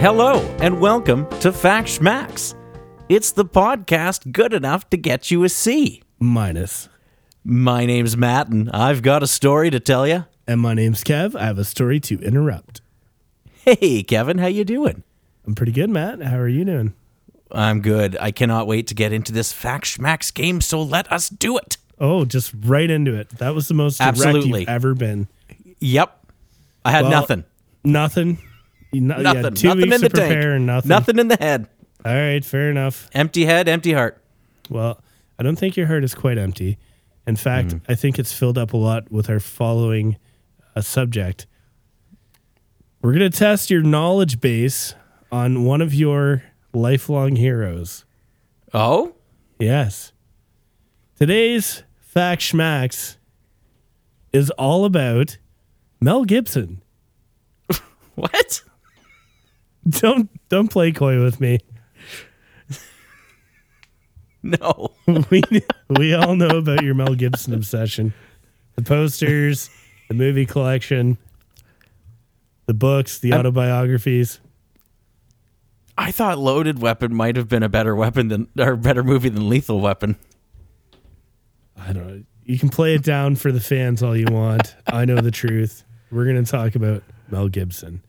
Hello, and welcome to Fact Schmacks. It's the podcast good enough to get you a C. Minus. My name's Matt, and I've got a story to tell you. And my name's Kev. I have a story to interrupt. Hey, Kevin, how you doing? I'm pretty good, Matt. How are you doing? I'm good. I cannot wait to get into this Fact Schmacks game, so let us do it. Oh, just right into it. That was the most direct Absolutely. you've ever been. Yep. I had Well, nothing. Nothing. No, Nothing. two nothing weeks in the to prepare tank. nothing. Nothing in the head. All right, fair enough. Empty head, empty heart. Well, I don't think your heart is quite empty. In fact, Hmm. I think it's filled up a lot with our following uh, subject. We're going to test your knowledge base on one of your lifelong heroes. Oh? Yes. Today's Fact Schmacks is all about Mel Gibson. What? Don't don't play coy with me. No. We we all know about your Mel Gibson obsession. The posters, the movie collection, the books, the autobiographies. I thought Loaded Weapon might have been a better weapon than or better movie than Lethal Weapon. I don't know. You can play it down for the fans all you want. I know the truth. We're going to talk about Mel Gibson.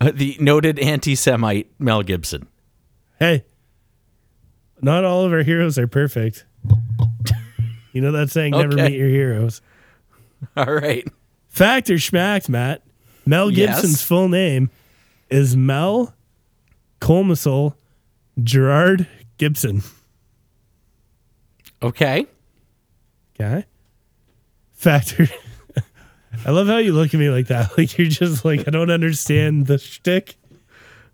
Uh, the noted anti-Semite Mel Gibson. Hey, not all of our heroes are perfect. You know that saying, never Okay. meet your heroes. All right. Fact or schmacked, Matt? Mel Yes. Gibson's full name is Mel Colmcille Gerard Gibson. Okay. Okay. Fact or I love how you look at me like that. Like you're just like, I don't understand the shtick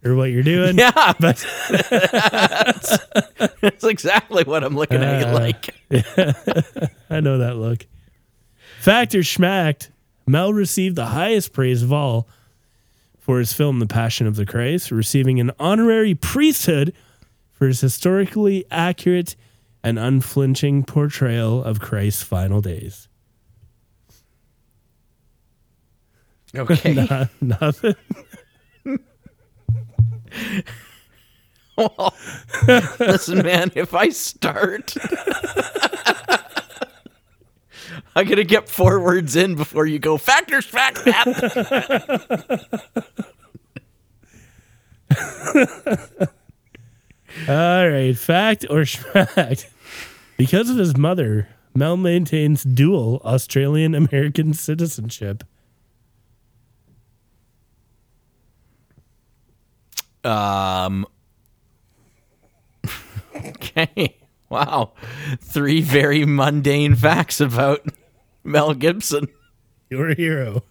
or what you're doing. Yeah, But that's exactly what I'm looking at you Uh, like. I know that look. Fact or schmacked, Mel received the highest praise of all for his film The Passion of the Christ, receiving an honorary priesthood for his historically accurate and unflinching portrayal of Christ's final days. Okay. Nothing. well, listen, man, if I start, I'm gonna get four words in before you go. Factors, fact, Matt. All right, fact or schmacked. Because of his mother, Mel maintains dual Australian American citizenship. Um. Okay. Wow. Three very mundane facts about Mel Gibson. Your hero.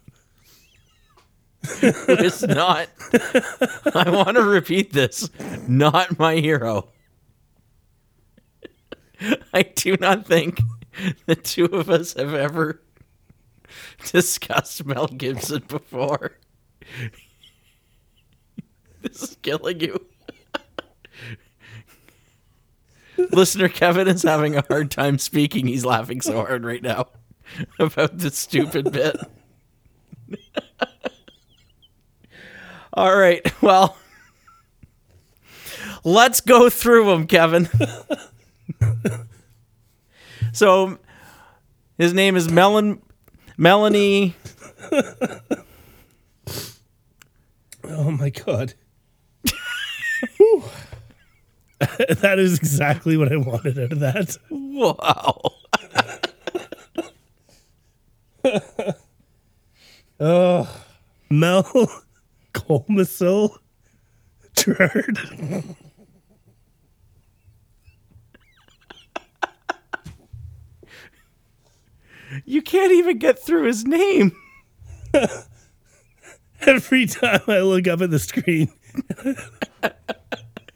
it's not. I want to repeat this. Not my hero. I do not think the two of us have ever discussed Mel Gibson before. This is killing you. Listener Kevin is having a hard time speaking. He's laughing so hard right now about this stupid bit. All right. Well, let's go through them, Kevin. so, his name is Melon, Melanie. Oh my god. Whew. that is exactly what I wanted out of that. Wow. Oh, Mel Colmcille Gerard. You can't even get through his name. Every time I look up at the screen,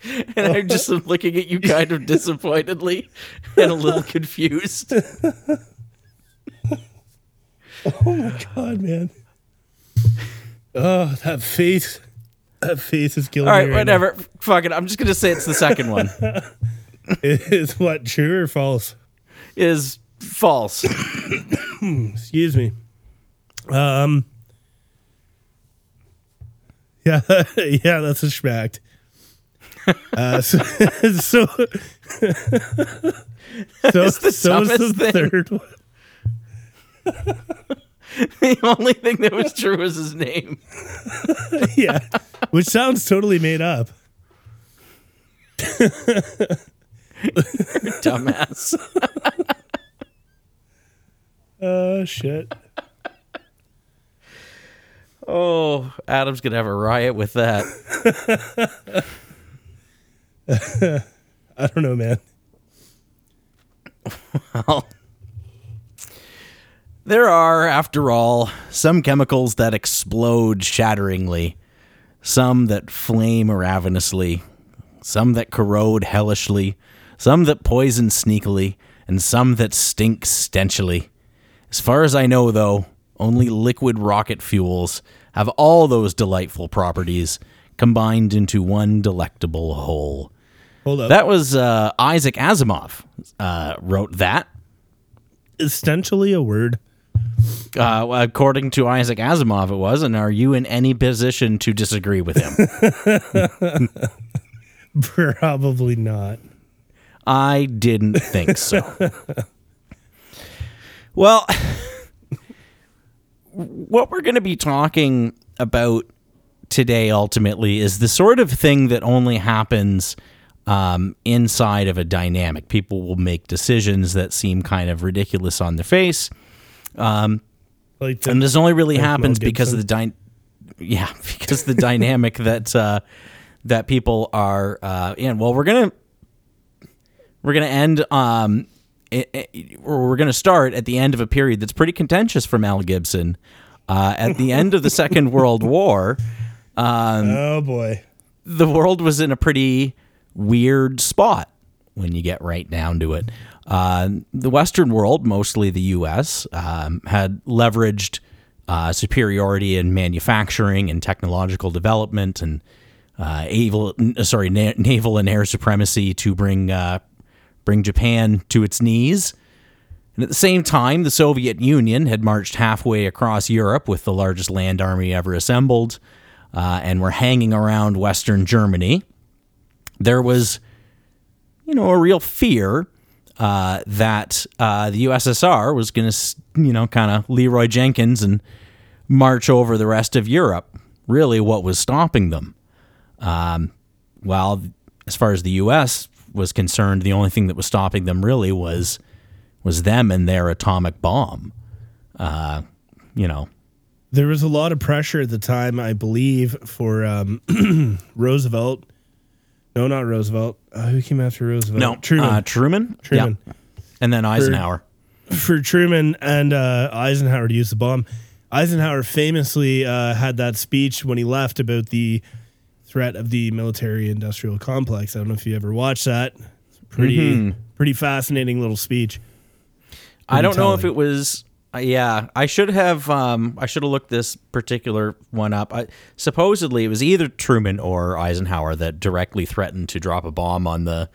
And I'm just looking at you kind of disappointedly and a little confused. Oh my god, man. Oh, that face. That face is killing All right, me. right now. whatever. Fuck it. I'm just going to say it's the second one. Is what true or false? Is false. Excuse me. Um, Yeah, yeah, that's a schmacked. Uh, so, so, so, the so is the thing. third one. the only thing that was true was his name. Yeah, which sounds totally made up. Dumbass. Oh shit. Oh, Adam's gonna have a riot with that. I don't know, man. Well, there are, after all, some chemicals that explode shatteringly, some that flame ravenously, some that corrode hellishly, some that poison sneakily, and some that stink stenchily. As far as I know, though, only liquid rocket fuels have all those delightful properties combined into one delectable whole. Hold up. That was uh, Isaac Asimov uh, wrote that. Essentially a word. Uh, according to Isaac Asimov, it was. And are you in any position to disagree with him? Probably not. I didn't think so. well, what we're going to be talking about today ultimately is the sort of thing that only happens um, inside of a dynamic. People will make decisions that seem kind of ridiculous on their face. Like the, and this only really Like happens because of the dy- yeah because the dynamic that uh, that people are uh, in. Well, we're gonna we're gonna end um i i or we're gonna start at the end of a period that's pretty contentious for Mel Gibson. Uh, at the end of the Second World War, oh boy. the world was in a pretty weird spot when you get right down to it. Uh, the Western world, mostly the U.S., um, had leveraged uh, superiority in manufacturing and technological development and uh, able, n- sorry, na- naval and air supremacy to bring uh, bring Japan to its knees. And at the same time, the Soviet Union had marched halfway across Europe with the largest land army ever assembled, uh, and were hanging around Western Germany. There was, you know, a real fear uh, that uh, the USSR was going to, you know, kind of Leroy Jenkins and march over the rest of Europe. Really, what was stopping them? Um, well, as far as the U.S. was concerned, the only thing that was stopping them really was was them and their atomic bomb. Uh, you know, There was a lot of pressure at the time, I believe, for um, Roosevelt. No, not Roosevelt. Uh, who came after Roosevelt? no, Truman. uh, Truman, Truman. Yeah. and then Eisenhower. for Truman and uh, Eisenhower to use the bomb. Eisenhower famously uh, had that speech when he left about the threat of the military-industrial complex. I don't know if you ever watched that. It's pretty, Mm-hmm. pretty fascinating little speech. I don't know if it was. Uh, yeah, I should have. Um, I should have looked this particular one up. I, supposedly, it was either Truman or Eisenhower that directly threatened to drop a bomb on the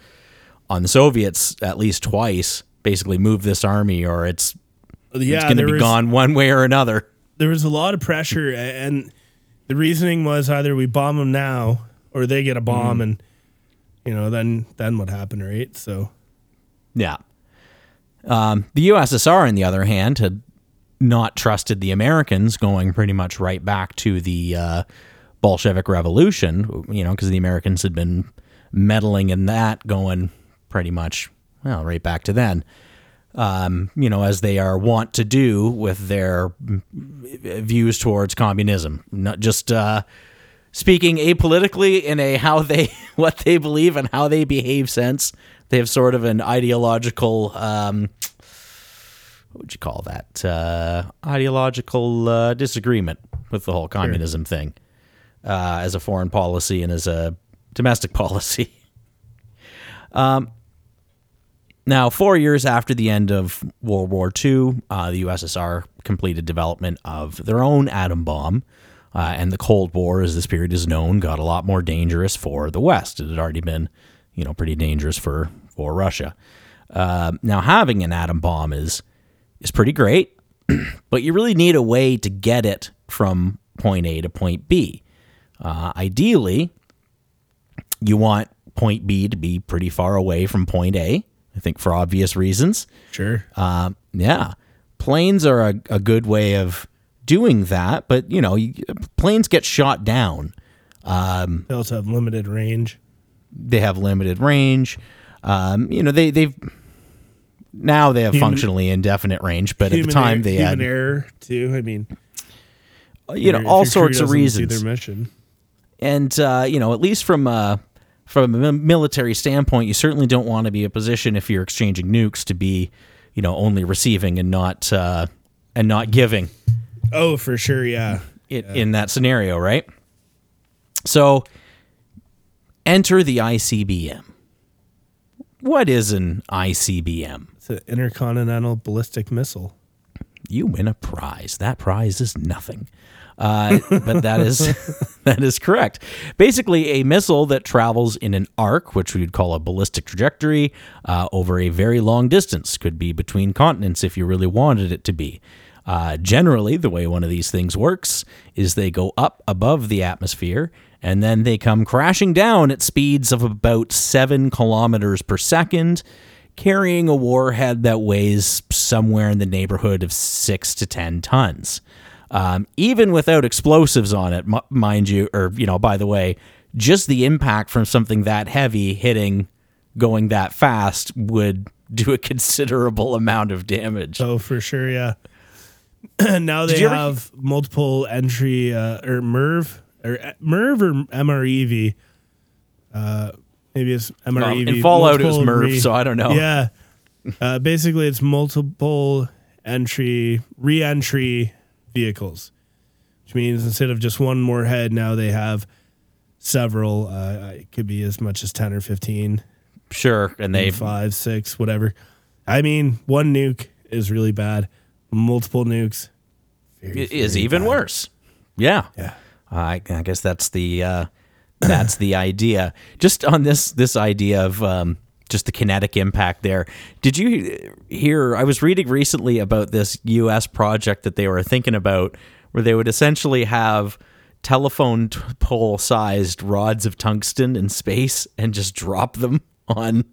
on the Soviets at least twice. Basically, move this army, or it's Yeah, it's going to be was- gone one way or another. there was a lot of pressure, and the reasoning was either we bomb them now or they get a bomb, Mm-hmm. and you know, then then what happened, right? So Yeah. Um, the USSR, on the other hand, had not trusted the Americans, going pretty much right back to the uh, Bolshevik Revolution, you know, because the Americans had been meddling in that, going pretty much, well, right back to then. Um, you know, as they are wont to do with their mm, views towards communism, not just uh, speaking apolitically in a how they what they believe and how they behave sense. They have sort of an ideological um, what would you call that? Uh, ideological uh, disagreement with the whole communism thing uh, as a foreign policy and as a domestic policy. Um, now, four years after the end of World War II, uh, the USSR completed development of their own atom bomb. Uh, and the Cold War, as this period is known, got a lot more dangerous for the West. It had already been, you know, pretty dangerous for for Russia. Uh, now, having an atom bomb is is pretty great, but you really need a way to get it from point A to point B. Uh, ideally, you want point B to be pretty far away from point A. I think for obvious reasons. Sure. Uh, yeah, planes are a, a good way of doing that, but you know, you, planes get shot down. they also have limited range. They have limited range. Um, you know, they they've now they have Human- functionally indefinite range, but at the time they human had error too. I mean, you know all sorts of reasons. Their mission. and uh, you know at least from a from a military standpoint you certainly don't want to be in a position if you're exchanging nukes to be you know only receiving and not uh, and not giving Oh, for sure. Yeah. in, in that scenario right so enter the ICBM what is an ICBM It's an intercontinental ballistic missile. you win a prize. That prize is nothing. Uh, but that is that is correct. Basically, a missile that travels in an arc, which we would call a ballistic trajectory, uh, over a very long distance. Could be between continents if you really wanted it to be. Uh, generally, the way one of these things works is they go up above the atmosphere and then they come crashing down at speeds of about seven kilometers per second carrying a warhead that weighs somewhere in the neighborhood of six to 10 tons. Um, even without explosives on it, m- mind you, or, you know, by the way, just the impact from something that heavy hitting going that fast would do a considerable amount of damage. Oh, for sure. Yeah. now they have multiple entry uh, or MIRV or uh, MIRV or MREV. Uh, maybe it's MREV. In Fallout, it was MIRV, so I don't know. Yeah. Uh, basically, it's multiple entry, re entry vehicles, which means instead of just one warhead, now they have several. Uh, it could be as much as 10 or 15, Sure. And they, five, six, whatever. I mean, one nuke is really bad. Multiple nukes very, is even bad. worse. Yeah. Yeah. I, I guess that's the uh, that's the idea. Just on this this idea of um, just the kinetic impact there. Did you hear? I was reading recently about this U.S. project that they were thinking about, where they would essentially have telephone t- pole sized rods of tungsten in space and just drop them on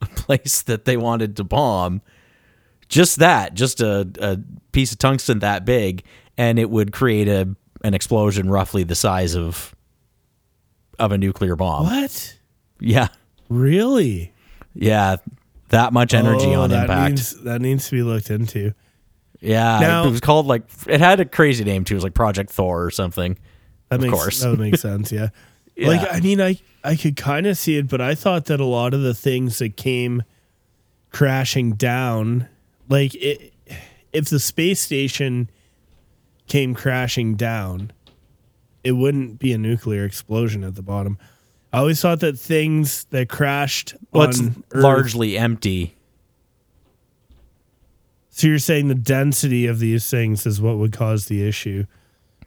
a place that they wanted to bomb just that, just a, a piece of tungsten that big, and it would create a an explosion roughly the size of of a nuclear bomb. What? Yeah, Really? yeah, that much energy Oh, on that impact. That needs to be looked into. yeah, Now- it was called like it had a crazy name too. It was like Project Thor or something. That Of makes, course. That would make sense. Yeah. Yeah. Like, I mean, I, I could kind of see it, but I thought that a lot of the things that came crashing down, like, it, if the space station came crashing down, it wouldn't be a nuclear explosion at the bottom. I always thought that things that crashed Well, it's Earth, largely empty. So you're saying the density of these things is what would cause the issue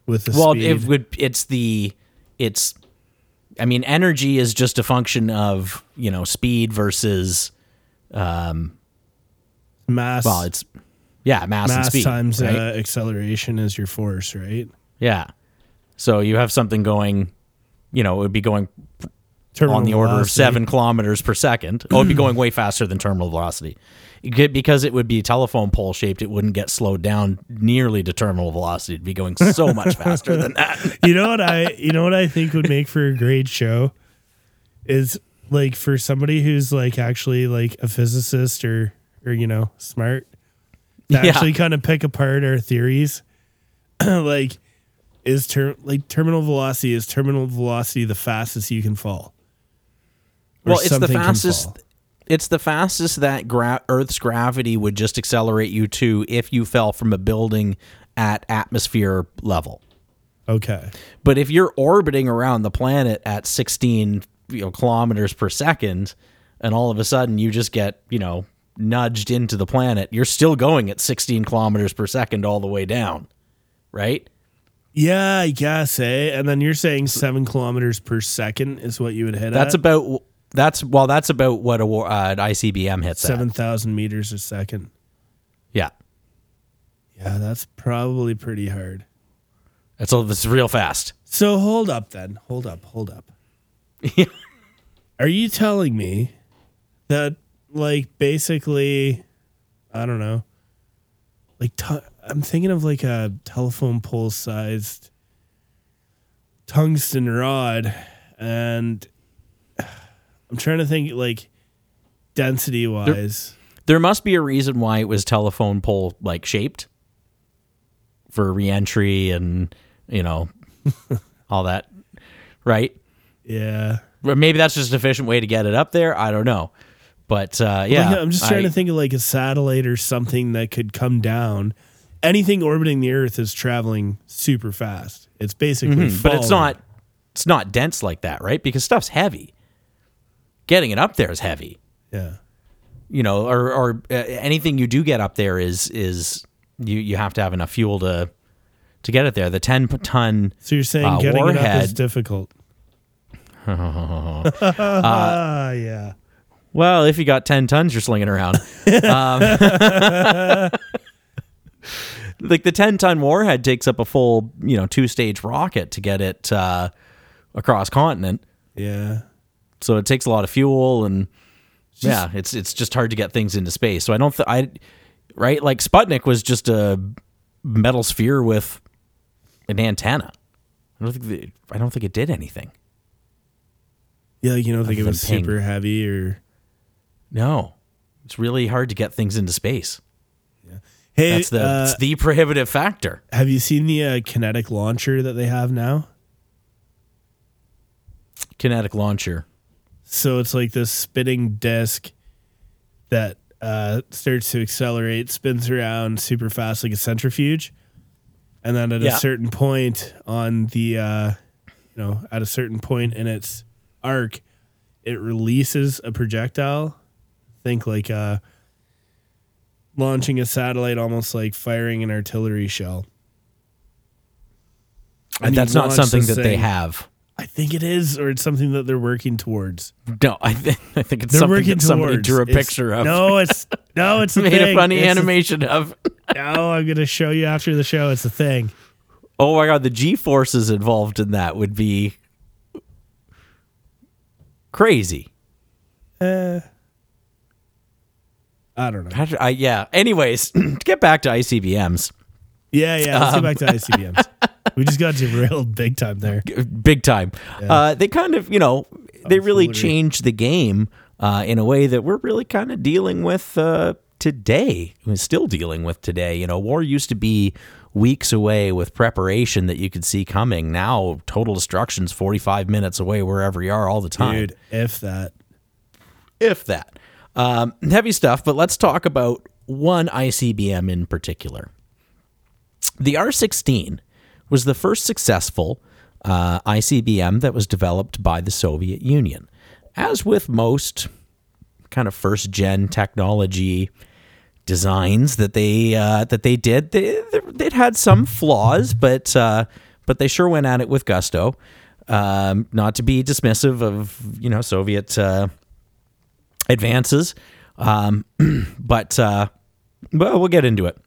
with the Well, speed? it would. It's the. It's. I mean, energy is just a function of you know speed versus. Um, mass. well, it's yeah, mass, and mass speed. times right? uh, acceleration is your force, right? Yeah. So you have something going, you know, it would be going Terminal on the order of seven kilometers per second. Oh, it'd be going way faster than terminal velocity. Because it would be telephone pole shaped, it wouldn't get slowed down nearly to terminal velocity. It'd be going so much faster than that. You know what I? You know what I think would make for a great show is like for somebody who's like actually like a physicist or or you know smart to Yeah. actually kind of pick apart our theories. like, is ter- like terminal velocity is terminal velocity the fastest you can fall? Or well, it's the fastest. It's the fastest that gra- Earth's gravity would just accelerate you to if you fell from a building at atmosphere level. Okay. But if you're orbiting around the planet at 16 you know, kilometers per second, and all of a sudden you just get you know nudged into the planet, you're still going at 16 kilometers per second all the way down, right? Yeah, I guess, eh? And then you're saying seven kilometers per second is what you would hit That's at? about that's well, that's about what a war- uh, an ICBM hits seven at. thousand meters a second. Yeah, Yeah, that's probably pretty hard. It's all it's real fast. So hold up then. Hold up. Hold up. Are you telling me that like basically I don't know. Like i I'm thinking of like a telephone pole sized tungsten rod and I'm trying to think like density wise. There must be a reason why it was telephone pole like shaped for reentry and you know all that, right? Yeah. Or maybe that's just an efficient way to get it up there. I don't know, but uh, yeah, Like, I'm just trying I- to think of like a satellite or something that could come down. Anything orbiting the Earth is traveling super fast. It's basically, Hmm, but it's not it's not dense like that, right? Because stuff's heavy. Getting it up there is heavy. Yeah. you know, or or uh, anything you do get up there is is you you have to have enough fuel to to get it there. The ten ton So you're saying Uh, getting it up is difficult. Ah, yeah. Well, if you got 10 tons you're slinging around. um, like the 10 ton warhead takes up a full, you know, two stage rocket to get it uh, across continent. Yeah. So it takes a lot of fuel and yeah, it's it's just hard to get things into space. So I don't th- I right like Sputnik was just a metal sphere with an antenna. I don't think the, I don't think it did anything. Yeah, you don't think it was ping. super heavy or No. It's really hard to get things into space. Hey, That's the uh, it's the prohibitive factor. have you seen the uh, kinetic launcher that they have now? Kinetic launcher. So it's like this spinning disc that uh, starts to accelerate, spins around super fast like a centrifuge, and then at Yeah. a certain point on the, uh, you know, at a certain point in its arc, it releases a projectile. Think like uh, launching a satellite, almost like firing an artillery shell. And you that's not something that they have. I think it is, or it's something that they're working towards. No, I, th- I think it's They're something that somebody towards. drew a It's- picture of. No, it's no, it's a made thing. a funny It's a- animation of. no, I'm gonna show you after the show. It's a thing. Oh my god, the G forces involved in that would be crazy. Uh, I don't know. Did I, yeah. Anyways, to get back to ICBMs, Yeah, yeah. Let's Um, get back to ICBMs. we just got derailed big time there. big time. Uh, they kind of, you know, they really changed the game uh, in a way that we're really kind of dealing with uh, today. We're still dealing with today. You know, war used to be weeks away with preparation that you could see coming. Now, total destruction's 45 minutes away wherever you are all the time. Dude, if that. if that. Um, heavy stuff, but let's talk about one ICBM in particular. The R 16 was the first successful uh, ICBM that was developed by the Soviet Union. As with most kind of first gen technology designs that they uh, that they did, they they'd had some flaws, but uh, but they sure went at it with gusto. Um, not to be dismissive of you know Soviet uh, advances. Um, but uh, well, we'll get into it.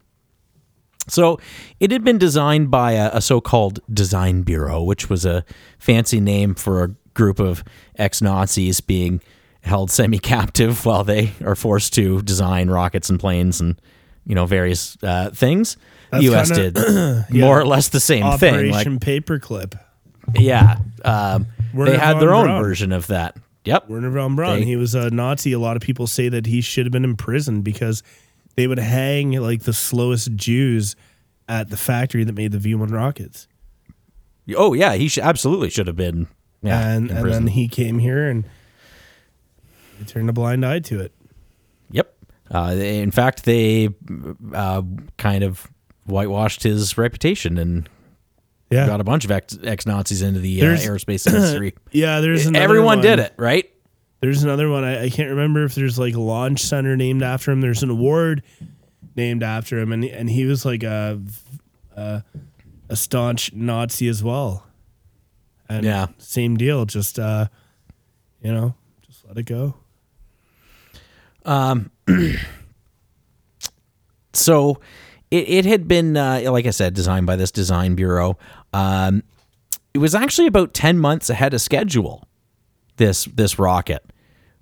So it had been designed by a, a so-called design bureau, which was a fancy name for a group of ex-Nazis being held semi-captive while they are forced to design rockets and planes and you know various uh, things. That's U.S. kinda- did more or less the same thing. Like, Operation Paperclip. yeah, um, they had their own Braun. version of that. Yep. Wernher von Braun. They- he was a Nazi. A lot of people say that he should have been imprisoned because they would hang like the slowest Jews at the factory that made the V one rockets. Oh yeah, he should, absolutely should have been. Yeah, and in and prison. then he came here and he turned a blind eye to it. Yep. Uh, they- in fact, they uh, kind of whitewashed his reputation and Yeah, got a bunch of ex- ex-Nazis into the uh, airspace industry. yeah. There's another Everyone one. did it, right? There's another one. I, I can't remember if there's like a launch center named after him. There's an award named after him, and and he was like a a, a staunch Nazi as well. And Yeah. same deal. Just uh, you know, just let it go. Um. So, it, it had been, uh, like I said, designed by this design bureau. Um, it was actually about 10 months ahead of schedule, this, this rocket,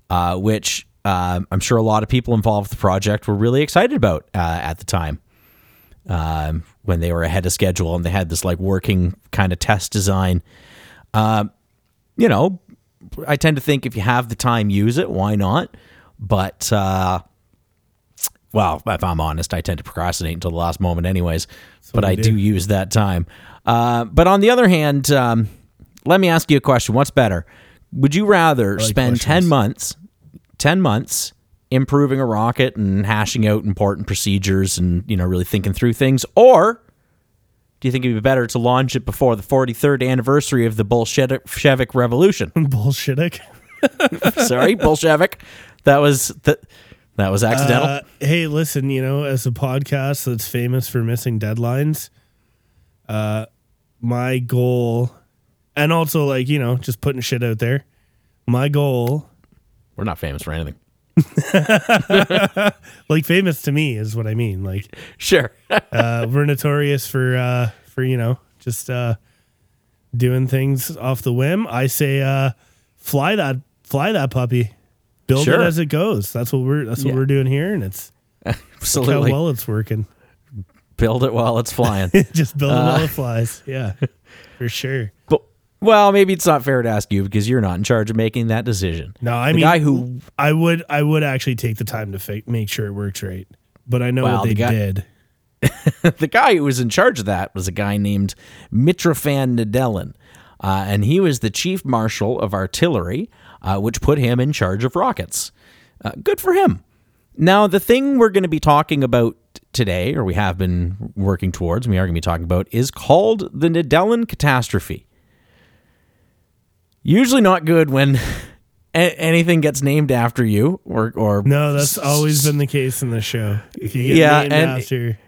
uh, which uh, I'm sure a lot of people involved with the project were really excited about uh, at the time um, when they were ahead of schedule and they had this like working kind of test design. Um, you know, I tend to think if you have the time, use it. Why not? But uh, well, if I'm honest, I tend to procrastinate until the last moment, anyways. but I do. do use that time. Uh, but on the other hand, um, let me ask you a question: What's better? Would you rather like spend ten months, ten months improving a rocket and hashing out important procedures and you know really thinking through things, or do you think it'd be better to launch it before the 43rd anniversary of the Bolshevik Revolution? Bullshit. Sorry, Bolshevik. That was that. That was accidental. Uh, hey, listen, you know, as a podcast that's famous for missing deadlines, uh, my goal, and also like, you know, just putting shit out there, my goal, We're not famous for anything. like famous to me is what I mean. Like, Sure. uh, we're notorious for, uh, for, you know, just, uh, doing things off the whim. I say, uh, fly that, fly that puppy, build Sure. it as it goes. That's what we're, that's what Yeah. we're doing here. And it's look how Absolutely. well it's working. Build it while it's flying. Just build it Uh, while it flies. Yeah, for sure. but, well, maybe it's not fair to ask you because you're not in charge of making that decision. No, I the mean, guy who I would, I would actually take the time to make sure it works right. But I know Well, what they the guy- did. the guy who was in charge of that was a guy named Mitrofan Nedelin. Uh, and he was the chief marshal of artillery, uh, which put him in charge of rockets. Uh, good for him. Now, the thing we're going to be talking about today, or we have been working towards, and we are going to be talking about, is called the Nedelin catastrophe. Usually not good when anything gets named after you, or or No, that's always been the case in the show. If you get Yeah, named and- after,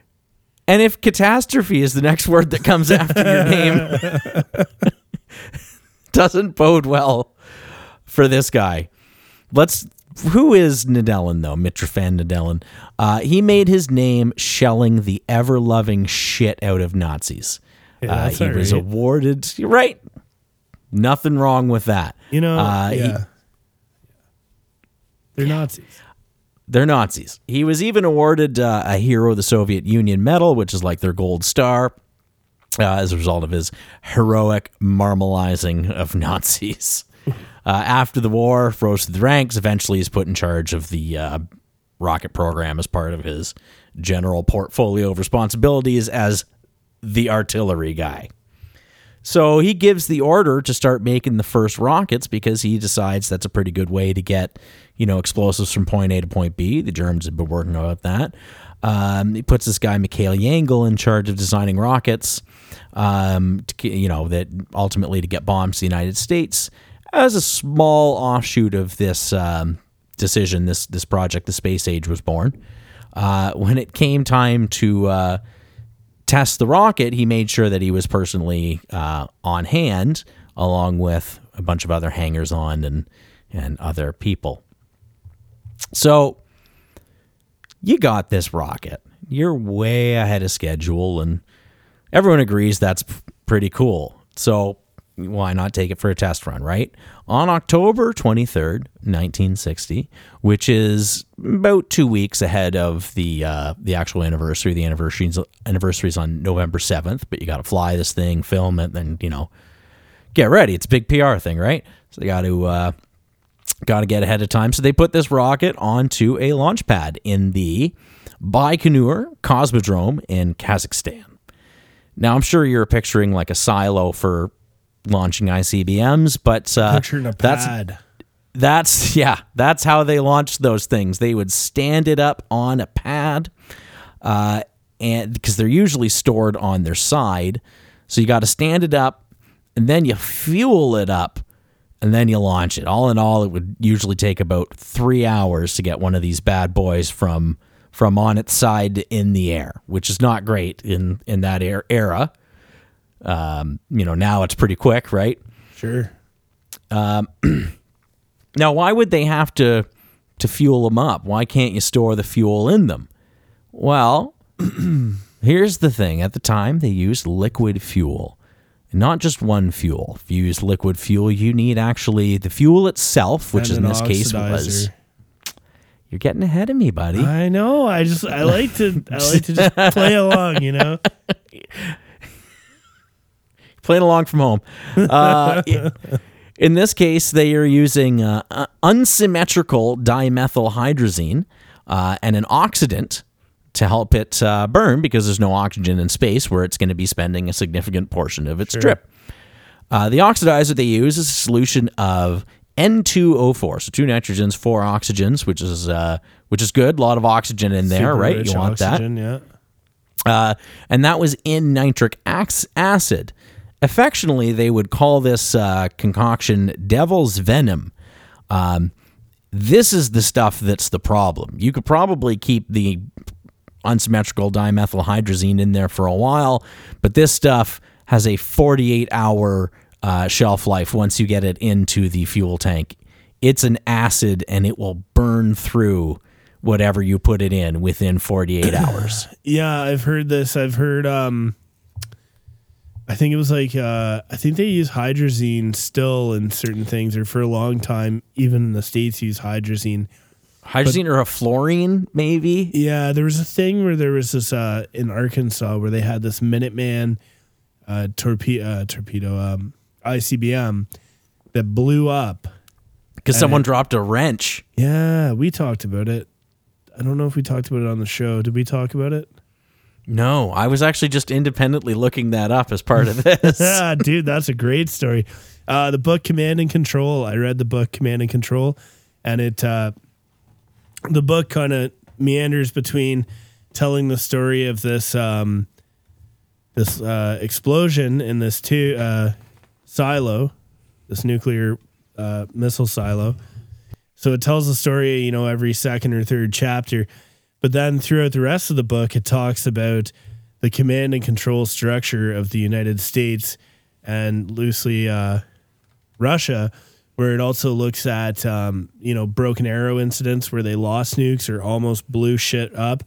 And if catastrophe is the next word that comes after your name, doesn't bode well for this guy. Let's. Who is Nedelin though? Mitrofan Nedelin. Uh, he made his name shelling the ever loving shit out of Nazis. Yeah, uh, he was right. awarded. You're right. Nothing wrong with that. you know, Uh, he- yeah, they're Nazis. they're Nazis. He was even awarded uh, a Hero of the Soviet Union medal, which is like their gold star, uh, as a result of his heroic marmalizing of Nazis. Uh, after the war, rose to the ranks. Eventually, he's put in charge of the uh, rocket program as part of his general portfolio of responsibilities as the artillery guy. So he gives the order to start making the first rockets because he decides that's a pretty good way to get, you know, explosives from point A to point B. The Germans have been working about that. Um, he puts this guy Mikhail Yangel in charge of designing rockets, um, to, you know, that ultimately to get bombs to the United States as a small offshoot of this um, decision. This this project, the Space Age, was born. Uh, when it came time to uh, test the rocket, he made sure that he was personally uh, on hand, along with a bunch of other hangers on and and other people. So you got this rocket. You're way ahead of schedule, and everyone agrees that's pretty cool. So why not take it for a test run, right? On October 23rd, 1960, which is about two weeks ahead of the uh, the actual anniversary. The anniversary's anniversary's on November 7th, but you got to fly this thing, film it, then you know get ready. It's a big PR thing, right? So they got to uh, got to get ahead of time. So they put this rocket onto a launch pad in the Baikonur Cosmodrome in Kazakhstan. Now I'm sure you're picturing like a silo for launching ICBMs, but uh, that's pad. that's yeah, that's how they launched those things. They would stand it up on a pad, uh, and because they're usually stored on their side, so you got to stand it up, and then you fuel it up, and then you launch it. All in all, it would usually take about three hours to get one of these bad boys from from on its side in the air, which is not great in in that era. Um, you know, now it's pretty quick, right? Sure. Now, why would they have to to fuel them up? Why can't you store the fuel in them? Well, Here's the thing: at the time, they used liquid fuel, not just one fuel. If you use liquid fuel, you need actually the fuel itself, which in this case was. You're getting ahead of me, buddy. I know. I just I like to I like to just play along, you know. Playing along from home. Uh, in this case, they are using uh, uh, unsymmetrical dimethylhydrazine uh, and an oxidant to help it uh, burn because there's no oxygen in space where it's going to be spending a significant portion of its trip. Uh, the oxidizer they use is a solution of N2O4, so two nitrogens, four oxygens, which is uh, which is good. A lot of oxygen in there, Super right? You want that. Yeah. Uh, and that was in nitric acid. Affectionately, they would call this uh, concoction devil's venom. Um, this is the stuff that's the problem. You could probably keep the unsymmetrical dimethylhydrazine in there for a while, but this stuff has a 48 hour uh, shelf life once you get it into the fuel tank. It's an acid and it will burn through whatever you put it in within 48 hours. Yeah, I've heard this. I've heard um I think it was like uh I think they use hydrazine still in certain things or for a long time even in the states use hydrazine. Hydrazine or a fluorine, maybe? Yeah, there was a thing where there was this uh in Arkansas where they had this Minuteman uh torpedo uh, torpedo um ICBM that blew up. Because someone dropped a wrench. Yeah, we talked about it. I don't know if we talked about it on the show. Did we talk about it? No, I was actually just independently looking that up as part of this. ah, dude, that's a great story. Uh, the book Command and Control. I read the book Command and Control, and it uh, the book kind of meanders between telling the story of this um, this uh, explosion in this two uh, silo, this nuclear uh, missile silo. So it tells the story, you know, every second or third chapter. But then throughout the rest of the book, it talks about the command and control structure of the United States and loosely uh, Russia, where it also looks at, um, you know, broken arrow incidents where they lost nukes or almost blew shit up.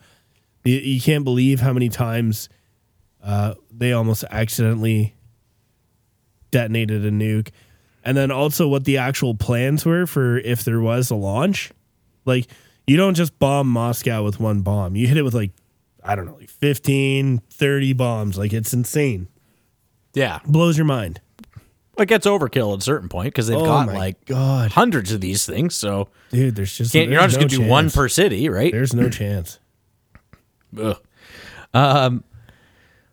You, you can't believe how many times uh, they almost accidentally detonated a nuke. And then also what the actual plans were for if there was a launch. Like, you don't just bomb Moscow with one bomb. You hit it with like, I don't know, like 15, 30 bombs. Like, it's insane. yeah. Blows your mind. It gets overkill at a certain point because they've Oh got like God. hundreds of these things. So Dude, there's just can't, you're not there's just going to no do one per city, right? There's no chance. Ugh. Um,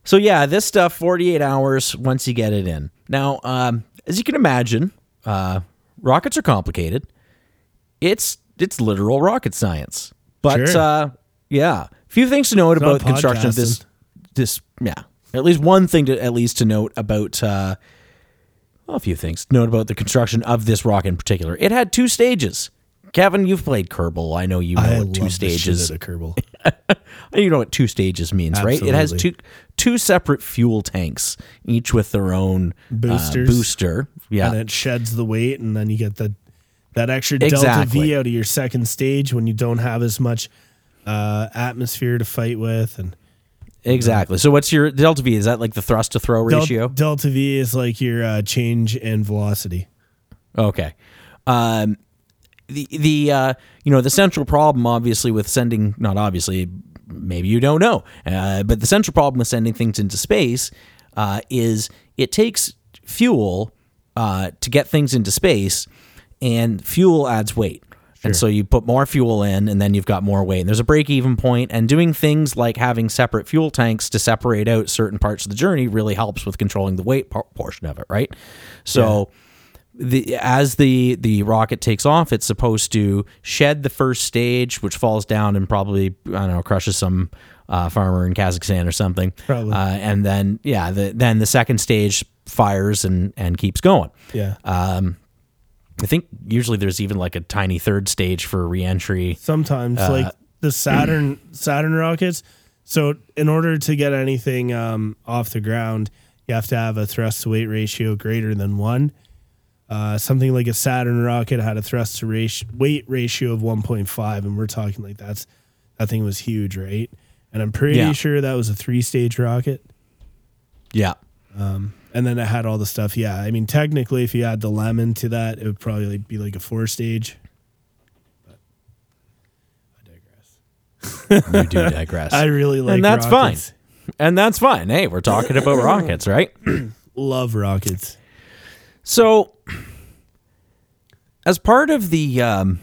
so yeah, this stuff, 48 hours once you get it in. Now, um, as you can imagine, uh, rockets are complicated. It's it's literal rocket science. But Sure. uh, yeah, a few things to note about the construction of this. This yeah, at least one thing to at least to note about. Uh, well, a few things to note about the construction of this rocket in particular. It had two stages. Kevin, you've played Kerbal. I know you know I what two love the shit stages. Kerbal. You know what two stages means, right? It has two two separate fuel tanks, each with their own uh, booster. Yeah, and it sheds the weight, and then you get the that extra delta Exactly. V out of your second stage when you don't have as much uh, atmosphere to fight with, and exactly. So, what's your delta V? Is that like the thrust to throw del- ratio? delta V is like your uh, change in velocity. Okay. Um, the the uh, you know the central problem, obviously, with sending not obviously, maybe you don't know, uh, but the central problem with sending things into space uh, is it takes fuel uh, to get things into space, and fuel adds weight. And so you put more fuel in, and then you've got more weight. And there's a break even point, and doing things like having separate fuel tanks to separate out certain parts of the journey really helps with controlling the weight por- portion of it, right? So the as the the rocket takes off, it's supposed to shed the first stage, which falls down and probably I don't know crushes some uh, farmer in Kazakhstan or something. Probably. Uh, and then yeah, the, then the second stage fires and and keeps going. Yeah. Uh, I think usually there's even like a tiny third stage for reentry. Sometimes, Uh, like the Saturn Saturn rockets. So, in order to get anything um, off the ground, you have to have a thrust to weight ratio greater than one. Uh, something like a Saturn rocket had a thrust to ratio, weight ratio of 1.5, and we're talking like that's that thing was huge, right? and I'm pretty Yeah. sure that was a three stage rocket. Yeah. And then it had all the stuff. Yeah, I mean, technically, if you add the lemon to that, it would probably be like a four stage. But I digress. You do digress. I really like, and that's rockets. fine. And that's fine. Hey, we're talking about rockets, right? Love rockets. So, as part of the um,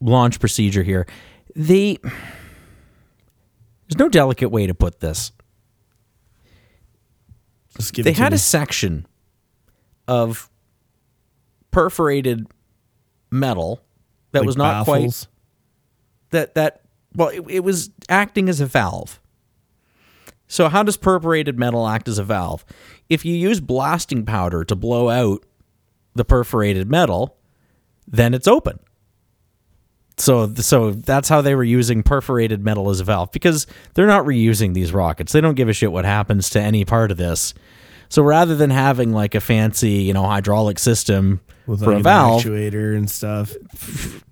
launch procedure here, the there's no delicate way to put this. Give They had me. a section of perforated metal that Like was not quite that that well it, it was acting as a valve. So how does perforated metal act as a valve? If you use blasting powder to blow out the perforated metal then it's open so so that's how they were using perforated metal as a valve because they're not reusing these rockets they don't give a shit what happens to any part of this so rather than having like a fancy you know hydraulic system with for like a an valve actuator and stuff.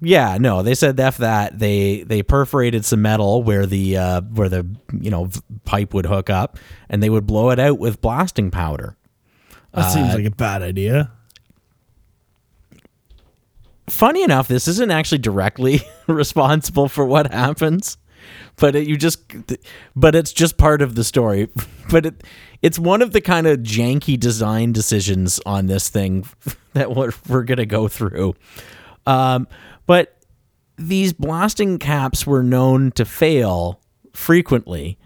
yeah, no, they said f that. They they perforated some metal where the uh, where the you know pipe would hook up, and they would blow it out with blasting powder. That Uh, seems like a bad idea. Funny enough, this isn't actually directly responsible for what happens, but it, you just but it's just part of the story. But it it's one of the kind of janky design decisions on this thing that we're, we're gonna go through. Um, but these blasting caps were known to fail frequently.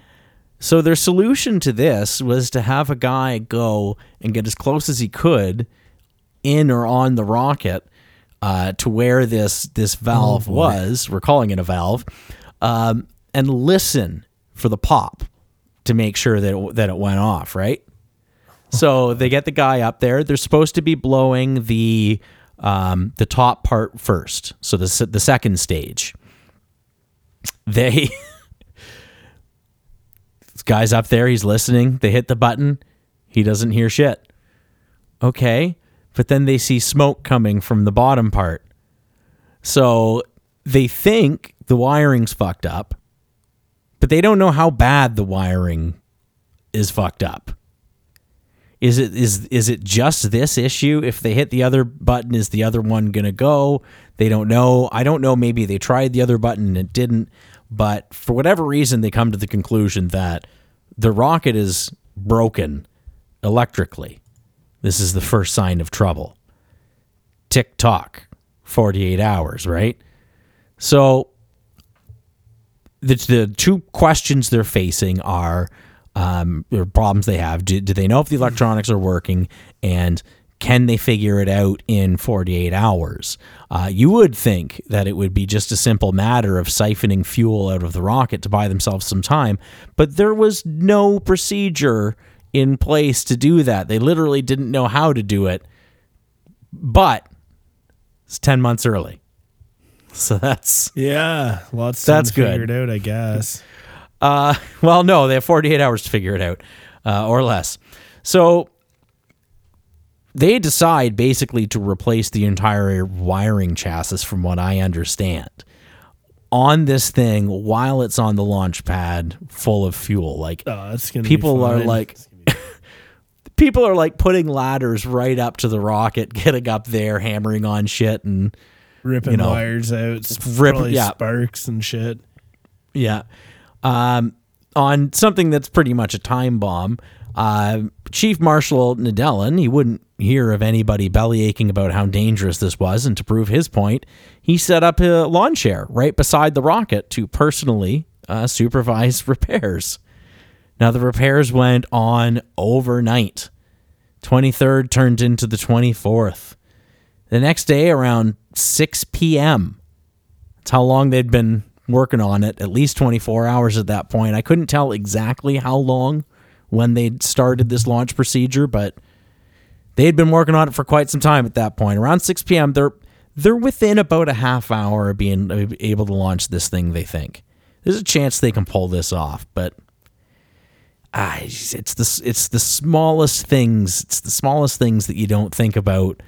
So their solution to this was to have a guy go and get as close as he could in or on the rocket uh, to where this this valve was. We're calling it a valve, um, and listen for the pop to make sure that it, that it went off. Right. So they get the guy up there. They're supposed to be blowing the um, the top part first. So the the second stage. They this guy's up there. He's listening. They hit the button. He doesn't hear shit. Okay, but then they see smoke coming from the bottom part. So they think the wiring's fucked up, but they don't know how bad the wiring is fucked up. Is it is is it just this issue? If they hit the other button, is the other one gonna go? They don't know. I don't know. Maybe they tried the other button and it didn't. But for whatever reason, they come to the conclusion that the rocket is broken electrically. This is the first sign of trouble. Tick tock, 48 hours, right? So the, the two questions they're facing are um, problems they have. Do, do they know if the electronics are working? And can they figure it out in 48 hours? Uh, you would think that it would be just a simple matter of siphoning fuel out of the rocket to buy themselves some time, but there was no procedure in place to do that. They literally didn't know how to do it, but it's 10 months early. So that's Yeah, lots. of That's good. it out, I guess. Uh, well, no, they have 48 hours to figure it out, uh, or less. So they decide basically to replace the entire wiring chassis, from what I understand, on this thing while it's on the launch pad full of fuel. Like Oh, people are like, people are like putting ladders right up to the rocket, getting up there, hammering on shit, and ripping you know, wires out, rip- probably yeah. sparks and shit. Yeah. Um, on something that's pretty much a time bomb, uh, Chief Marshal Nedelin, he wouldn't hear of anybody bellyaching about how dangerous this was. And to prove his point, he set up a lawn chair right beside the rocket to personally uh, supervise repairs. Now, the repairs went on overnight. 23rd turned into the 24th. The next day, around 6 p.m., that's how long they'd been working on it, at least 24 hours at that point. I couldn't tell exactly how long when they'd started this launch procedure, but they had been working on it for quite some time at that point. Around 6 p.m., they're they're within about a half hour of being able to launch this thing, they think. There's a chance they can pull this off, but ah, it's the it's the smallest things, it's the smallest things that you don't think about,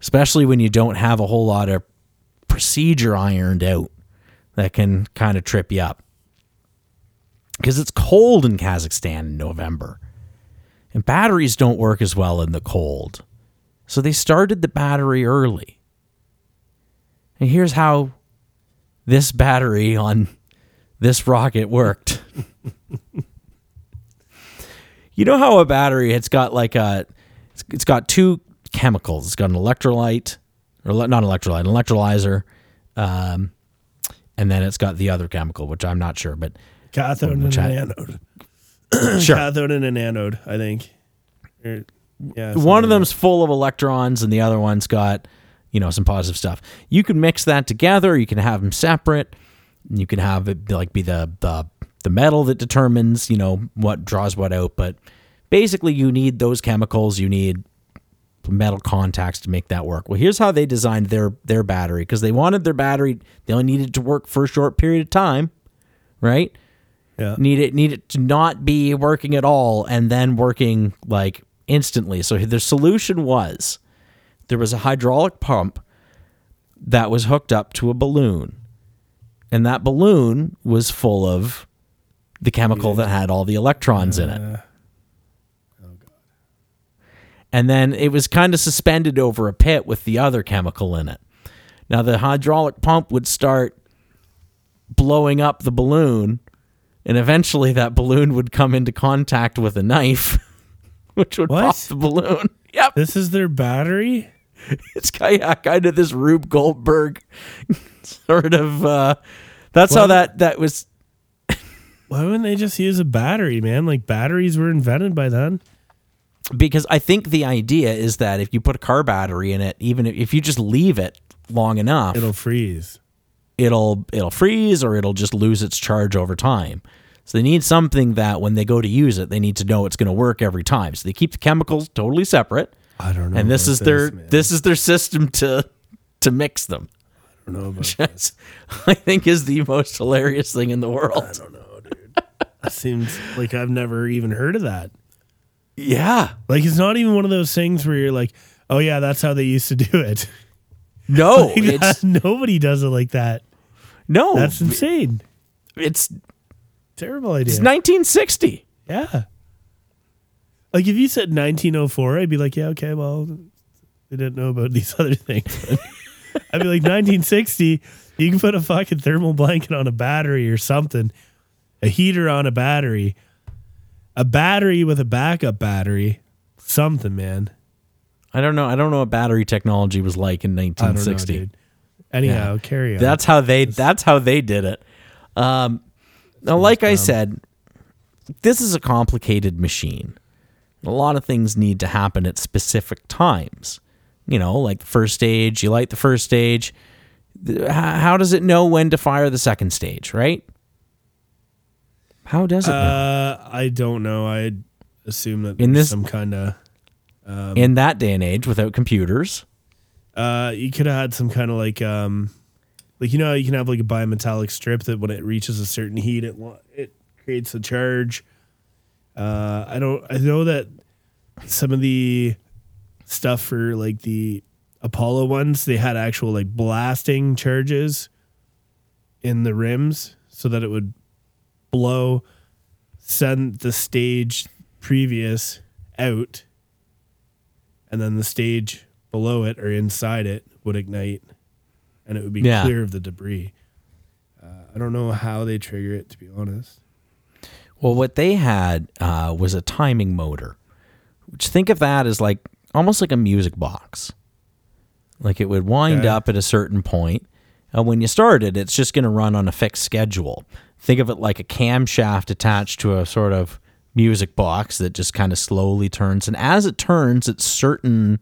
especially when you don't have a whole lot of procedure ironed out that can kind of trip you up. because it's cold in Kazakhstan in November. And batteries don't work as well in the cold. So they started the battery early. And here's how this battery on this rocket worked. you know how a battery it's got like a it's, it's got two chemicals. It's got an electrolyte or le- not electrolyte, an electrolyzer. Um, and then it's got the other chemical, which I'm not sure, but Cathode and Which I- anode. sure. Cathode and an anode, I think. Or- yeah. one of them's full of electrons and the other one's got you know some positive stuff you can mix that together you can have them separate you can have it like be the the, the metal that determines you know what draws what out but basically you need those chemicals you need metal contacts to make that work well here's how they designed their their battery because they wanted their battery they only needed to work for a short period of time right Yeah. need it need it to not be working at all and then working like instantly. So the solution was there was a hydraulic pump that was hooked up to a balloon. And that balloon was full of the chemical that had all the electrons in it. And then it was kind of suspended over a pit with the other chemical in it. Now the hydraulic pump would start blowing up the balloon and eventually that balloon would come into contact with a knife, which would What? pop the balloon. Yep, This is their battery? it's kind of, kind of this Rube Goldberg sort of. Uh, that's how Well- that that was. Why wouldn't they just use a battery, man? Like batteries were invented by then. Because I think the idea is that if you put a car battery in it, even if, you just leave it long enough, It'll freeze. it'll it'll freeze or it'll just lose its charge over time. So they need something that when they go to use it, they need to know it's going to work every time. So they keep the chemicals totally separate. I don't know. and this is their man. this is their system to to mix them. I don't know about I think is the most hilarious thing in the world. That. Seems like I've never even heard of that. Yeah. Like it's not even one of those things where you're like, oh yeah, that's how they used to do it. No, Like, it's that- nobody does it like that. no. That's insane. it's Terrible idea. it's 1960. yeah. Like if you said 1904, I'd be like, yeah, okay, well, they didn't know about these other things. I'd be like 1960. You can put a fucking thermal blanket on a battery or something, a heater on a battery, a battery with a backup battery, something, man. I don't know. I don't know what battery technology was like in I don't know, 1960. dude. Anyhow, carry on. That's how they that's how they did it. Um, now, like I said, this is a complicated machine. A lot of things need to happen at specific times. You know, like the first stage, you light the first stage. How does it know when to fire the second stage, right? How does it uh, I don't know. I'd assume that In this- some kind of In that day and age, without computers, Uh, you could have had some kind of like um, like you know how you can have like a bimetallic strip that when it reaches a certain heat, it it creates a charge. Uh, I don't. I know that some of the stuff for like the Apollo ones, they had actual like blasting charges in the rims so that it would blow, send the stage previous out, and then the stage below it or inside it would ignite, and it would be Yeah. clear of the debris. Uh, I don't know how they trigger it, to be honest. Well, what they had uh, was a timing motor, which think of that as like almost like a music box. Like it would wind Okay. up at a certain point. And when you start it, it's just going to run on a fixed schedule. Think of it like a camshaft attached to a sort of music box that just kind of slowly turns. And as it turns at certain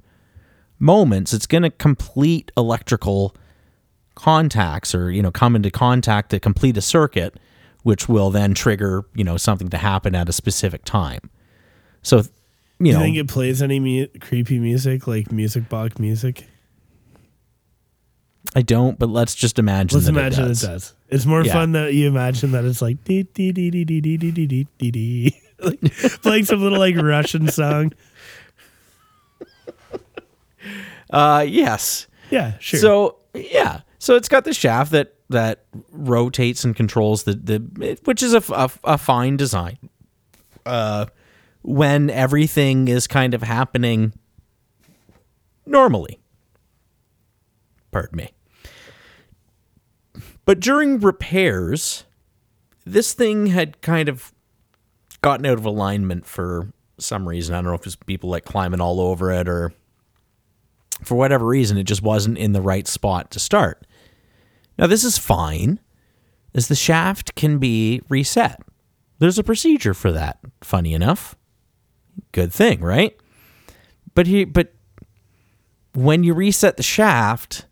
moments, it's going to complete electrical contacts or, you know, come into contact to complete a circuit, which will then trigger, you know, something to happen at a specific time. So, you Do you know, think it plays any mu- creepy music like music box music? I don't, but let's just imagine Let's that imagine it it does. It's more Yeah. fun that you imagine that it's like dee dee dee dee dee dee dee dee dee dee dee like playing some little like Russian song. Uh, yes. Yeah, sure. So yeah, so it's got the shaft that that rotates and controls the the which is a, a, a fine design. Uh, when everything is kind of happening normally. Pardon me. But during repairs, this thing had kind of gotten out of alignment for some reason. I don't know if it's people like climbing all over it or for whatever reason, it just wasn't in the right spot to start. Now, this is fine, as the shaft can be reset. There's a procedure for that, funny enough. Good thing, right? But he, but when you reset the shaft,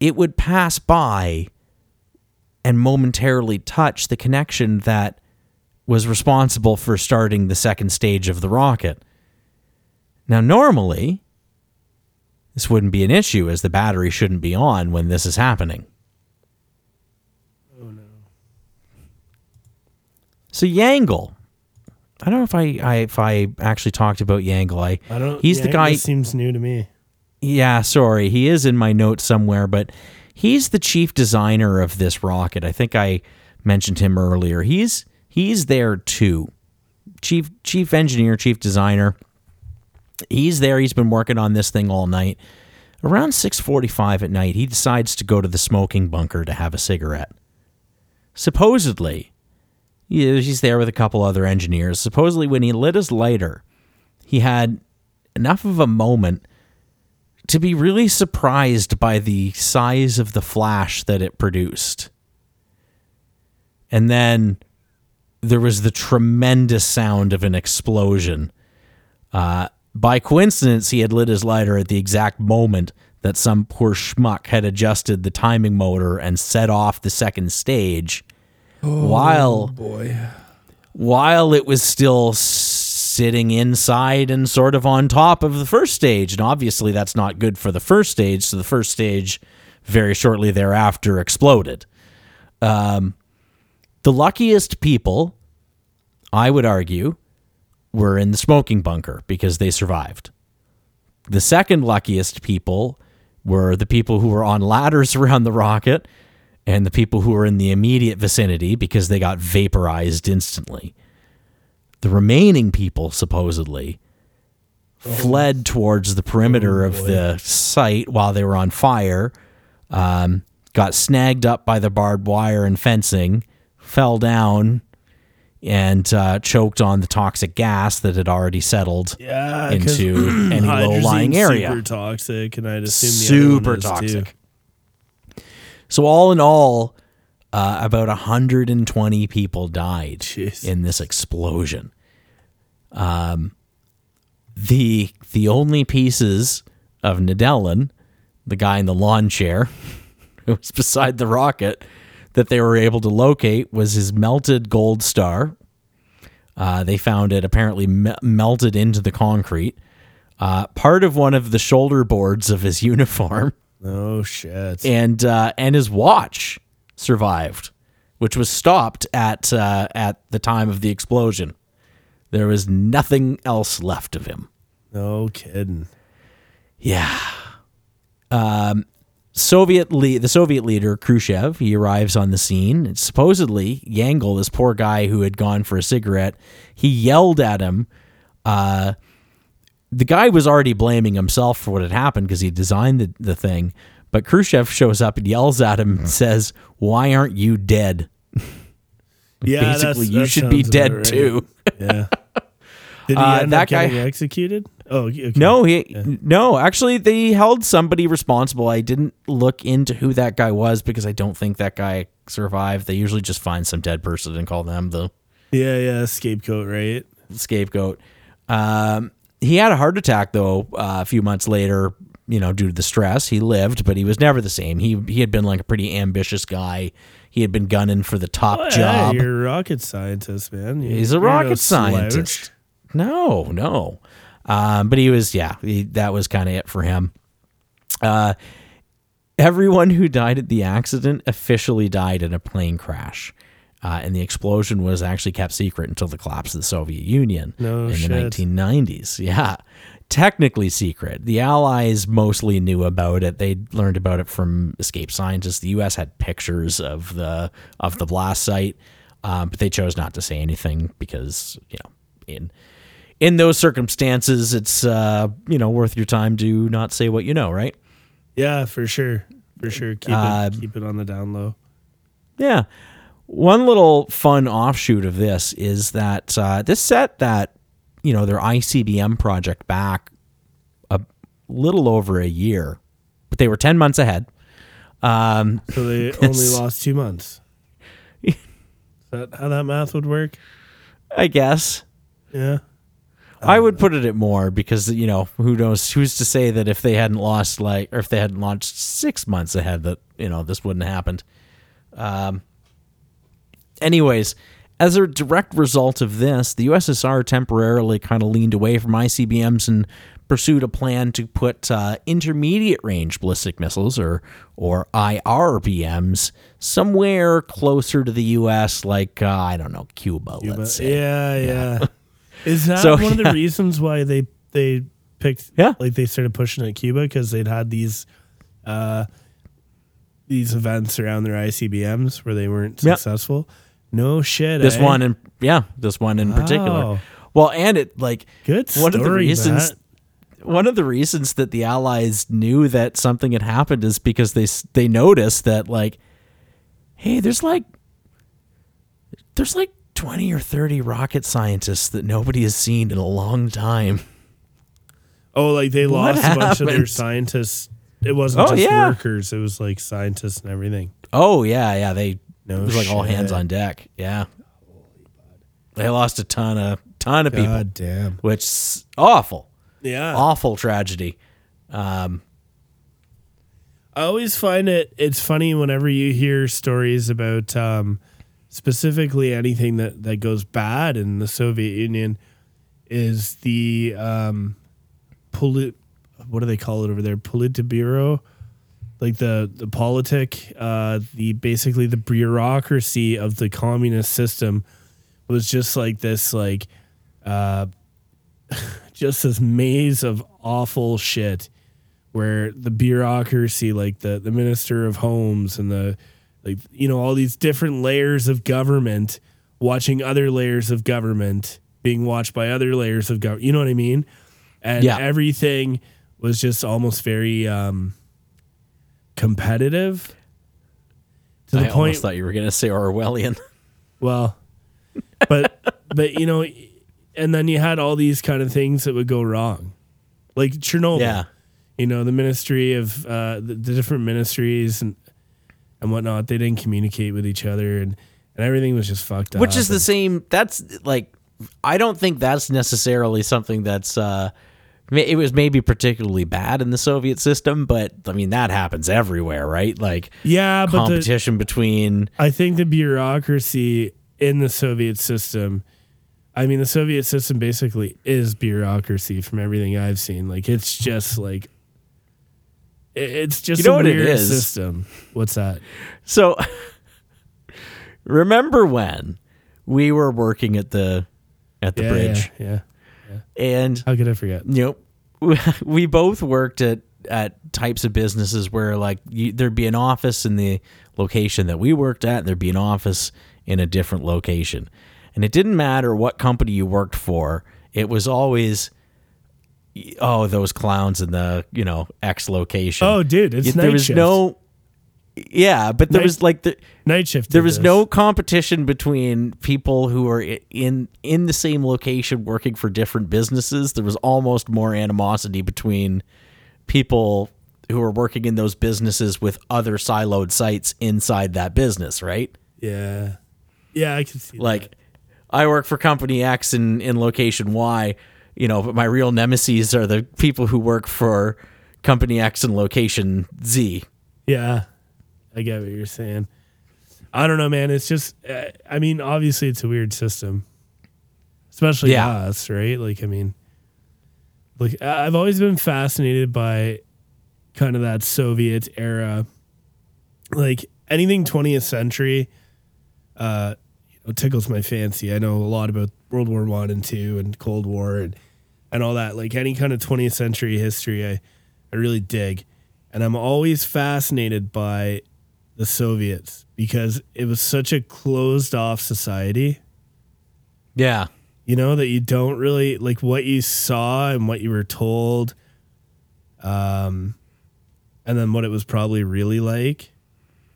it would pass by and momentarily touch the connection that was responsible for starting the second stage of the rocket. Now, normally, this wouldn't be an issue as the battery shouldn't be on when this is happening. Oh no. So Yangel, I don't know if I, I if I actually talked about Yangel. I, I don't. He's the guy. Seems new to me. Yeah, sorry. He is in my notes somewhere, but he's the chief designer of this rocket. I think I mentioned him earlier. He's he's there too. Chief chief engineer, chief designer. He's there. He's been working on this thing all night. Around 6:45 at night, he decides to go to the smoking bunker to have a cigarette. Supposedly, he's there with a couple other engineers. Supposedly, when he lit his lighter, he had enough of a moment to be really surprised by the size of the flash that it produced. And then there was the tremendous sound of an explosion. Uh, by coincidence, he had lit his lighter at the exact moment that some poor schmuck had adjusted the timing motor and set off the second stage while Boy. while it was still sitting inside and sort of on top of the first stage. And obviously, that's not good for the first stage. So the first stage, very shortly thereafter, exploded. Um, the luckiest people, I would argue, were in the smoking bunker because they survived. The second luckiest people were the people who were on ladders around the rocket and the people who were in the immediate vicinity because they got vaporized instantly. The remaining people, supposedly, fled towards the perimeter of the site while they were on fire, um, got snagged up by the barbed wire and fencing, fell down, and uh, choked on the toxic gas that had already settled Yeah. into any low lying area. Super toxic, and I'd assume the other super toxic. Too. So all in all, uh, about 120 people died Jeez. in this explosion. Um, the the only pieces of Nedelin, the guy in the lawn chair, who was beside the rocket, that they were able to locate was his melted gold star. Uh, they found it apparently me- melted into the concrete. Uh, part of one of the shoulder boards of his uniform Oh shit. and uh, and his watch survived, which was stopped at uh, at the time of the explosion. There was nothing else left of him. no kidding. Yeah. Um, Soviet le- the Soviet leader Khrushchev, he arrives on the scene. And supposedly, Yangel, this poor guy who had gone for a cigarette, he yelled at him. Uh, the guy was already blaming himself for what had happened because he designed the, the thing. But Khrushchev shows up and yells at him and says, "Why aren't you dead?" Yeah, Basically, you should be dead right. too. Yeah. Did he Uh, that guy- executed? Oh, okay. No, he no. Actually, they held somebody responsible. I didn't look into who that guy was because I don't think that guy survived. They usually just find some dead person and call them the Yeah, yeah, scapegoat, right? scapegoat. Um, he had a heart attack though uh, a few months later. You know, due to the stress, he lived, but he was never the same. He he had been like a pretty ambitious guy. He had been gunning for the top yeah, job. you're a rocket scientist, man. You- He's a no rocket slouch. scientist. No, no. Um, but he was, yeah, he, that was kind of it for him. Uh, everyone who died at the accident officially died in a plane crash. Uh, and the explosion was actually kept secret until the collapse of the Soviet Union No in shit. the 1990s. Yeah. Technically secret. The Allies mostly knew about it. They learned about it from escape scientists. The U.S. had pictures of the of the blast site, um, but they chose not to say anything because you know in in those circumstances, it's uh, you know worth your time to not say what you know, right? Yeah, for sure. For sure. Keep Uh, it keep it on the down low. Yeah. One little fun offshoot of this is that uh, this set that you know their ICBM project back a little over a year, but they were ten months ahead. Um, So they only lost two months. Is that how that math would work? I guess Yeah. I would put it at more because you know who knows who's to say that if they hadn't lost like or if they hadn't launched six months ahead that you know this wouldn't have happened. Um, anyways, as a direct result of this, the USSR temporarily kind of leaned away from ICBMs and pursued a plan to put uh, intermediate range ballistic missiles or or IRBMs somewhere closer to the US, like uh, I don't know Cuba, let's But say. yeah, yeah. Is that So, one of the reasons why they they picked Yeah. like they started pushing at Cuba because they'd had these uh these events around their ICBMs where they weren't Yep. successful? No shit. This eh? one and yeah, this one in particular. Well, and it like Good one of the story, reasons Matt. one of the reasons that the allies knew that something had happened is because they they noticed that like hey, there's like there's like 20 or 30 rocket scientists that nobody has seen in a long time. Oh, like they What lost a bunch of their scientists. It wasn't Oh, just yeah. workers; it was like scientists and everything. Oh yeah, yeah, they No it was like all hands on deck. Yeah. They lost a ton of ton of people, God damn. which is awful. Yeah. Awful tragedy. Um I always find it it's funny whenever you hear stories about um, specifically anything that, that goes bad in the Soviet Union is the um, polit what do they call it over there Politburo like the the politic uh, the basically the bureaucracy of the communist system was just like this like uh, just this maze of awful shit where the bureaucracy, like the the minister of homes and the like, you know, all these different layers of government watching other layers of government being watched by other layers of government. You know what I mean? And Yeah. everything was just almost very um, competitive to the I point. almost thought you were going to say Orwellian. Well, but but you know, and then you had all these kind of things that would go wrong, like Chernobyl. yeah. you know the ministry of uh, the, the different ministries and and whatnot they didn't communicate with each other and and everything was just fucked up Which is the same that's like I don't think that's necessarily something that's uh it was maybe particularly bad in the Soviet system, but I mean that happens everywhere, right? Like yeah but the, competition between i think the bureaucracy in the soviet system i mean the soviet system basically is bureaucracy from everything i've seen. Like it's just like it's just You know a what it weird is? system. What's that? So remember when we were working at the at the yeah, bridge? yeah, yeah and how could i forget? you know we both worked at at types of businesses where like you, there'd be an office in the location that we worked at and there'd be an office in a different location. And it didn't matter what company you worked for it was always oh those clowns in the you know x location. Oh dude it's there was shift. no yeah but there Night- was like the night shift there was this. no competition between people who are in in the same location working for different businesses. There was almost more animosity between people who are working in those businesses with other siloed sites inside that business, right? yeah yeah i can see that. Like I work for company X in in location Y, you know, but my real nemesis are the people who work for company X in location Z. Yeah, I get what you're saying. I don't know, man. It's just, uh, I mean, obviously it's a weird system, especially Yeah. us, right? Like, I mean, like I've always been fascinated by kind of that Soviet era, like anything 20th century. Uh, you know, tickles my fancy. I know a lot about World War One and Two and Cold War and and all that. Like any kind of 20th century history, I, I really dig. And I'm always fascinated by the Soviets because it was such a closed off society, Yeah. you know, that you don't really like what you saw and what you were told. Um, and then what it was probably really like,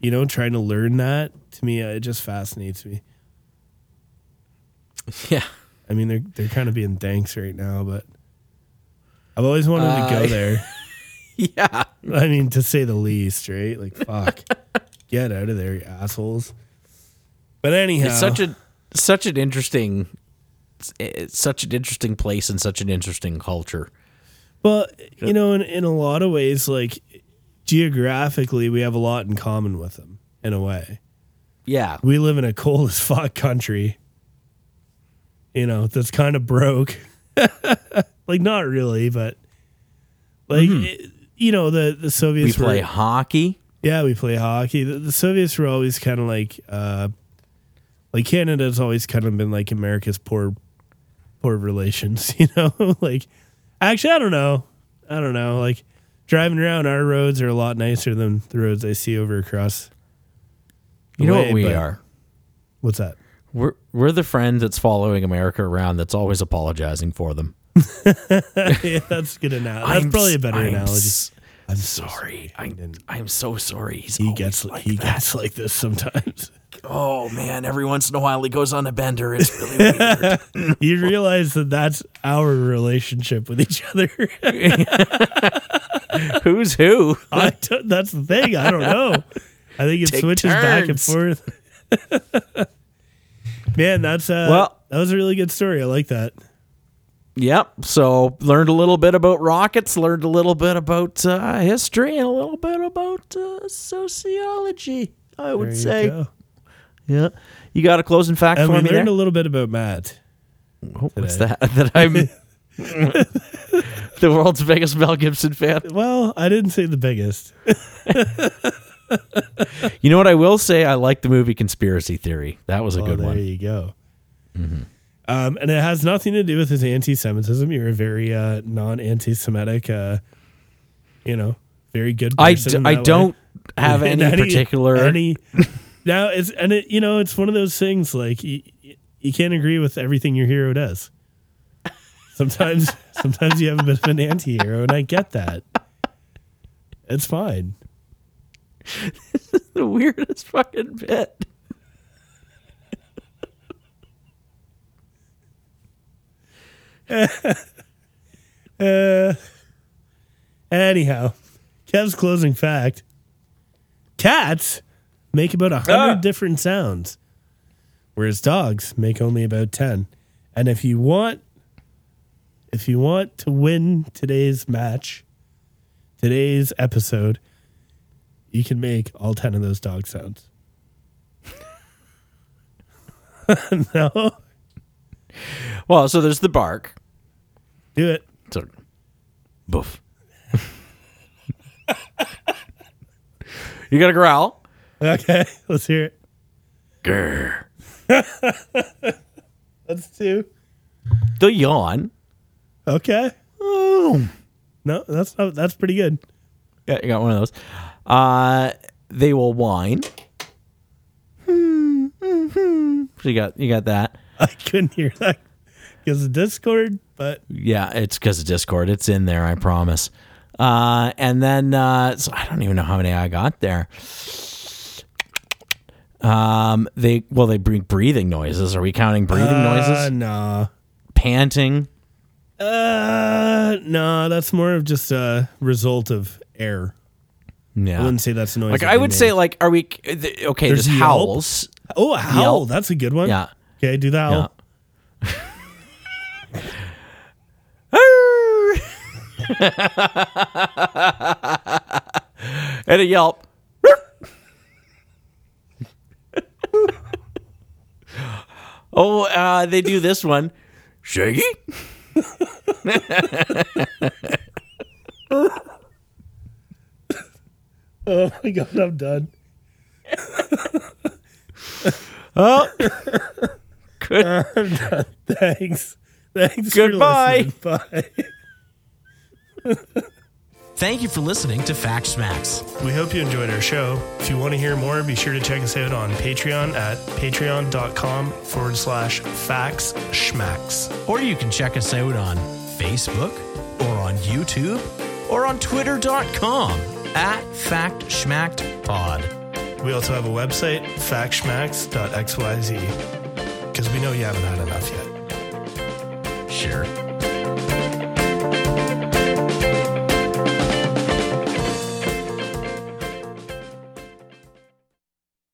you know, trying to learn that to me, uh, it just fascinates me. Yeah. I mean, they're they're kind of being danks right now, but I've always wanted to Uh, go there. Yeah. I mean, to say the least, right? Like, fuck, get out of there, you assholes. But anyhow, It's such a such an interesting it's such an interesting place and such an interesting culture. well, you know, in in a lot of ways, like geographically, we have a lot in common with them. In a way, Yeah. we live in a cold as fuck country. You know, that's kind of broke. like, not really, but like, it- you know, the the Mm-hmm. We Soviets were- play hockey. Yeah, we play hockey. The, the Soviets were always kind of like, uh, like Canada's always kind of been like America's poor, poor relations. You know, like actually, I don't know, I don't know. Like driving around, our roads are a lot nicer than the roads I see over across. You know way, what we are? What's that? We're we're the friend that's following America around that's always apologizing for them. yeah, that's good analogy. That's I'm probably a better I'm analogy. s- I'm so sorry. I I'm so sorry. He's he gets like he that. gets like this sometimes. Oh man, every once in a while he goes on a bender. It's really weird. you realize that that's our relationship with each other. Who's who? I that's the thing. I don't know. I think it Take switches back and forth. Man, that's uh, Well- that was a really good story. I like that. Yep. So learned a little bit about rockets, learned a little bit about uh, history, and a little bit about uh, sociology. I would There you say. go. Yeah. You got a closing fact And for we me learned there? a little bit about Matt. Oh, what's that? That I'm the world's biggest Mel Gibson fan. Well, I didn't say the biggest. You know what I will say? I like the movie Conspiracy Theory. That was a Oh, good there one. There you go. Um, and it has nothing to do with his anti-Semitism. You're a very uh, non-anti-Semitic, uh, you know, very good. I, Person d- in I way. don't have In any particular. any now it's and it you know it's one of those things like you, you can't agree with everything your hero does sometimes sometimes you have a bit of an anti-hero and i get that it's fine this is the weirdest fucking bit. Uh, anyhow kev's closing fact. Cats make about a hundred Ah. different sounds whereas dogs make only about 10 and if you want if you want to win today's match today's episode you can make all 10 of those dog sounds. No Well, so there's the bark. do it So, boof. you got to growl. okay let's hear it Grr. that's two The yawn. okay Oh. no that's not, that's pretty good Yeah, you got one of those. Uh, they will whine. Hmm, hmm, hmm. So you got you got that. i couldn't hear that because of discord but Yeah, it's because of Discord. It's in there, I promise. Uh, and then uh, so I don't even know how many I got there. Um, they well, they bring breathing noises. Are we counting breathing uh, noises? nah Panting. uh no that's more of just a result of air Yeah, i wouldn't say that's noise Like that I would make. say, like, are we okay? There's There's, howls. oh a howl Yelp. that's a good one Yeah. Okay do that. and a yelp. oh, uh, they do this one. Shaggy. oh my god i'm done Oh, good. thanks Thanks. Goodbye. listening. Bye. Thank you for listening to Fact Smacks. We hope you enjoyed our show. If you want to hear more, be sure to check us out on Patreon at patreon.com forward slash facts schmacks. Or you can check us out on Facebook or on YouTube or on twitter.com at Fact Schmacked Pod. We also have a website, factschmacks.xyz, because we know you haven't had enough yet. Sure.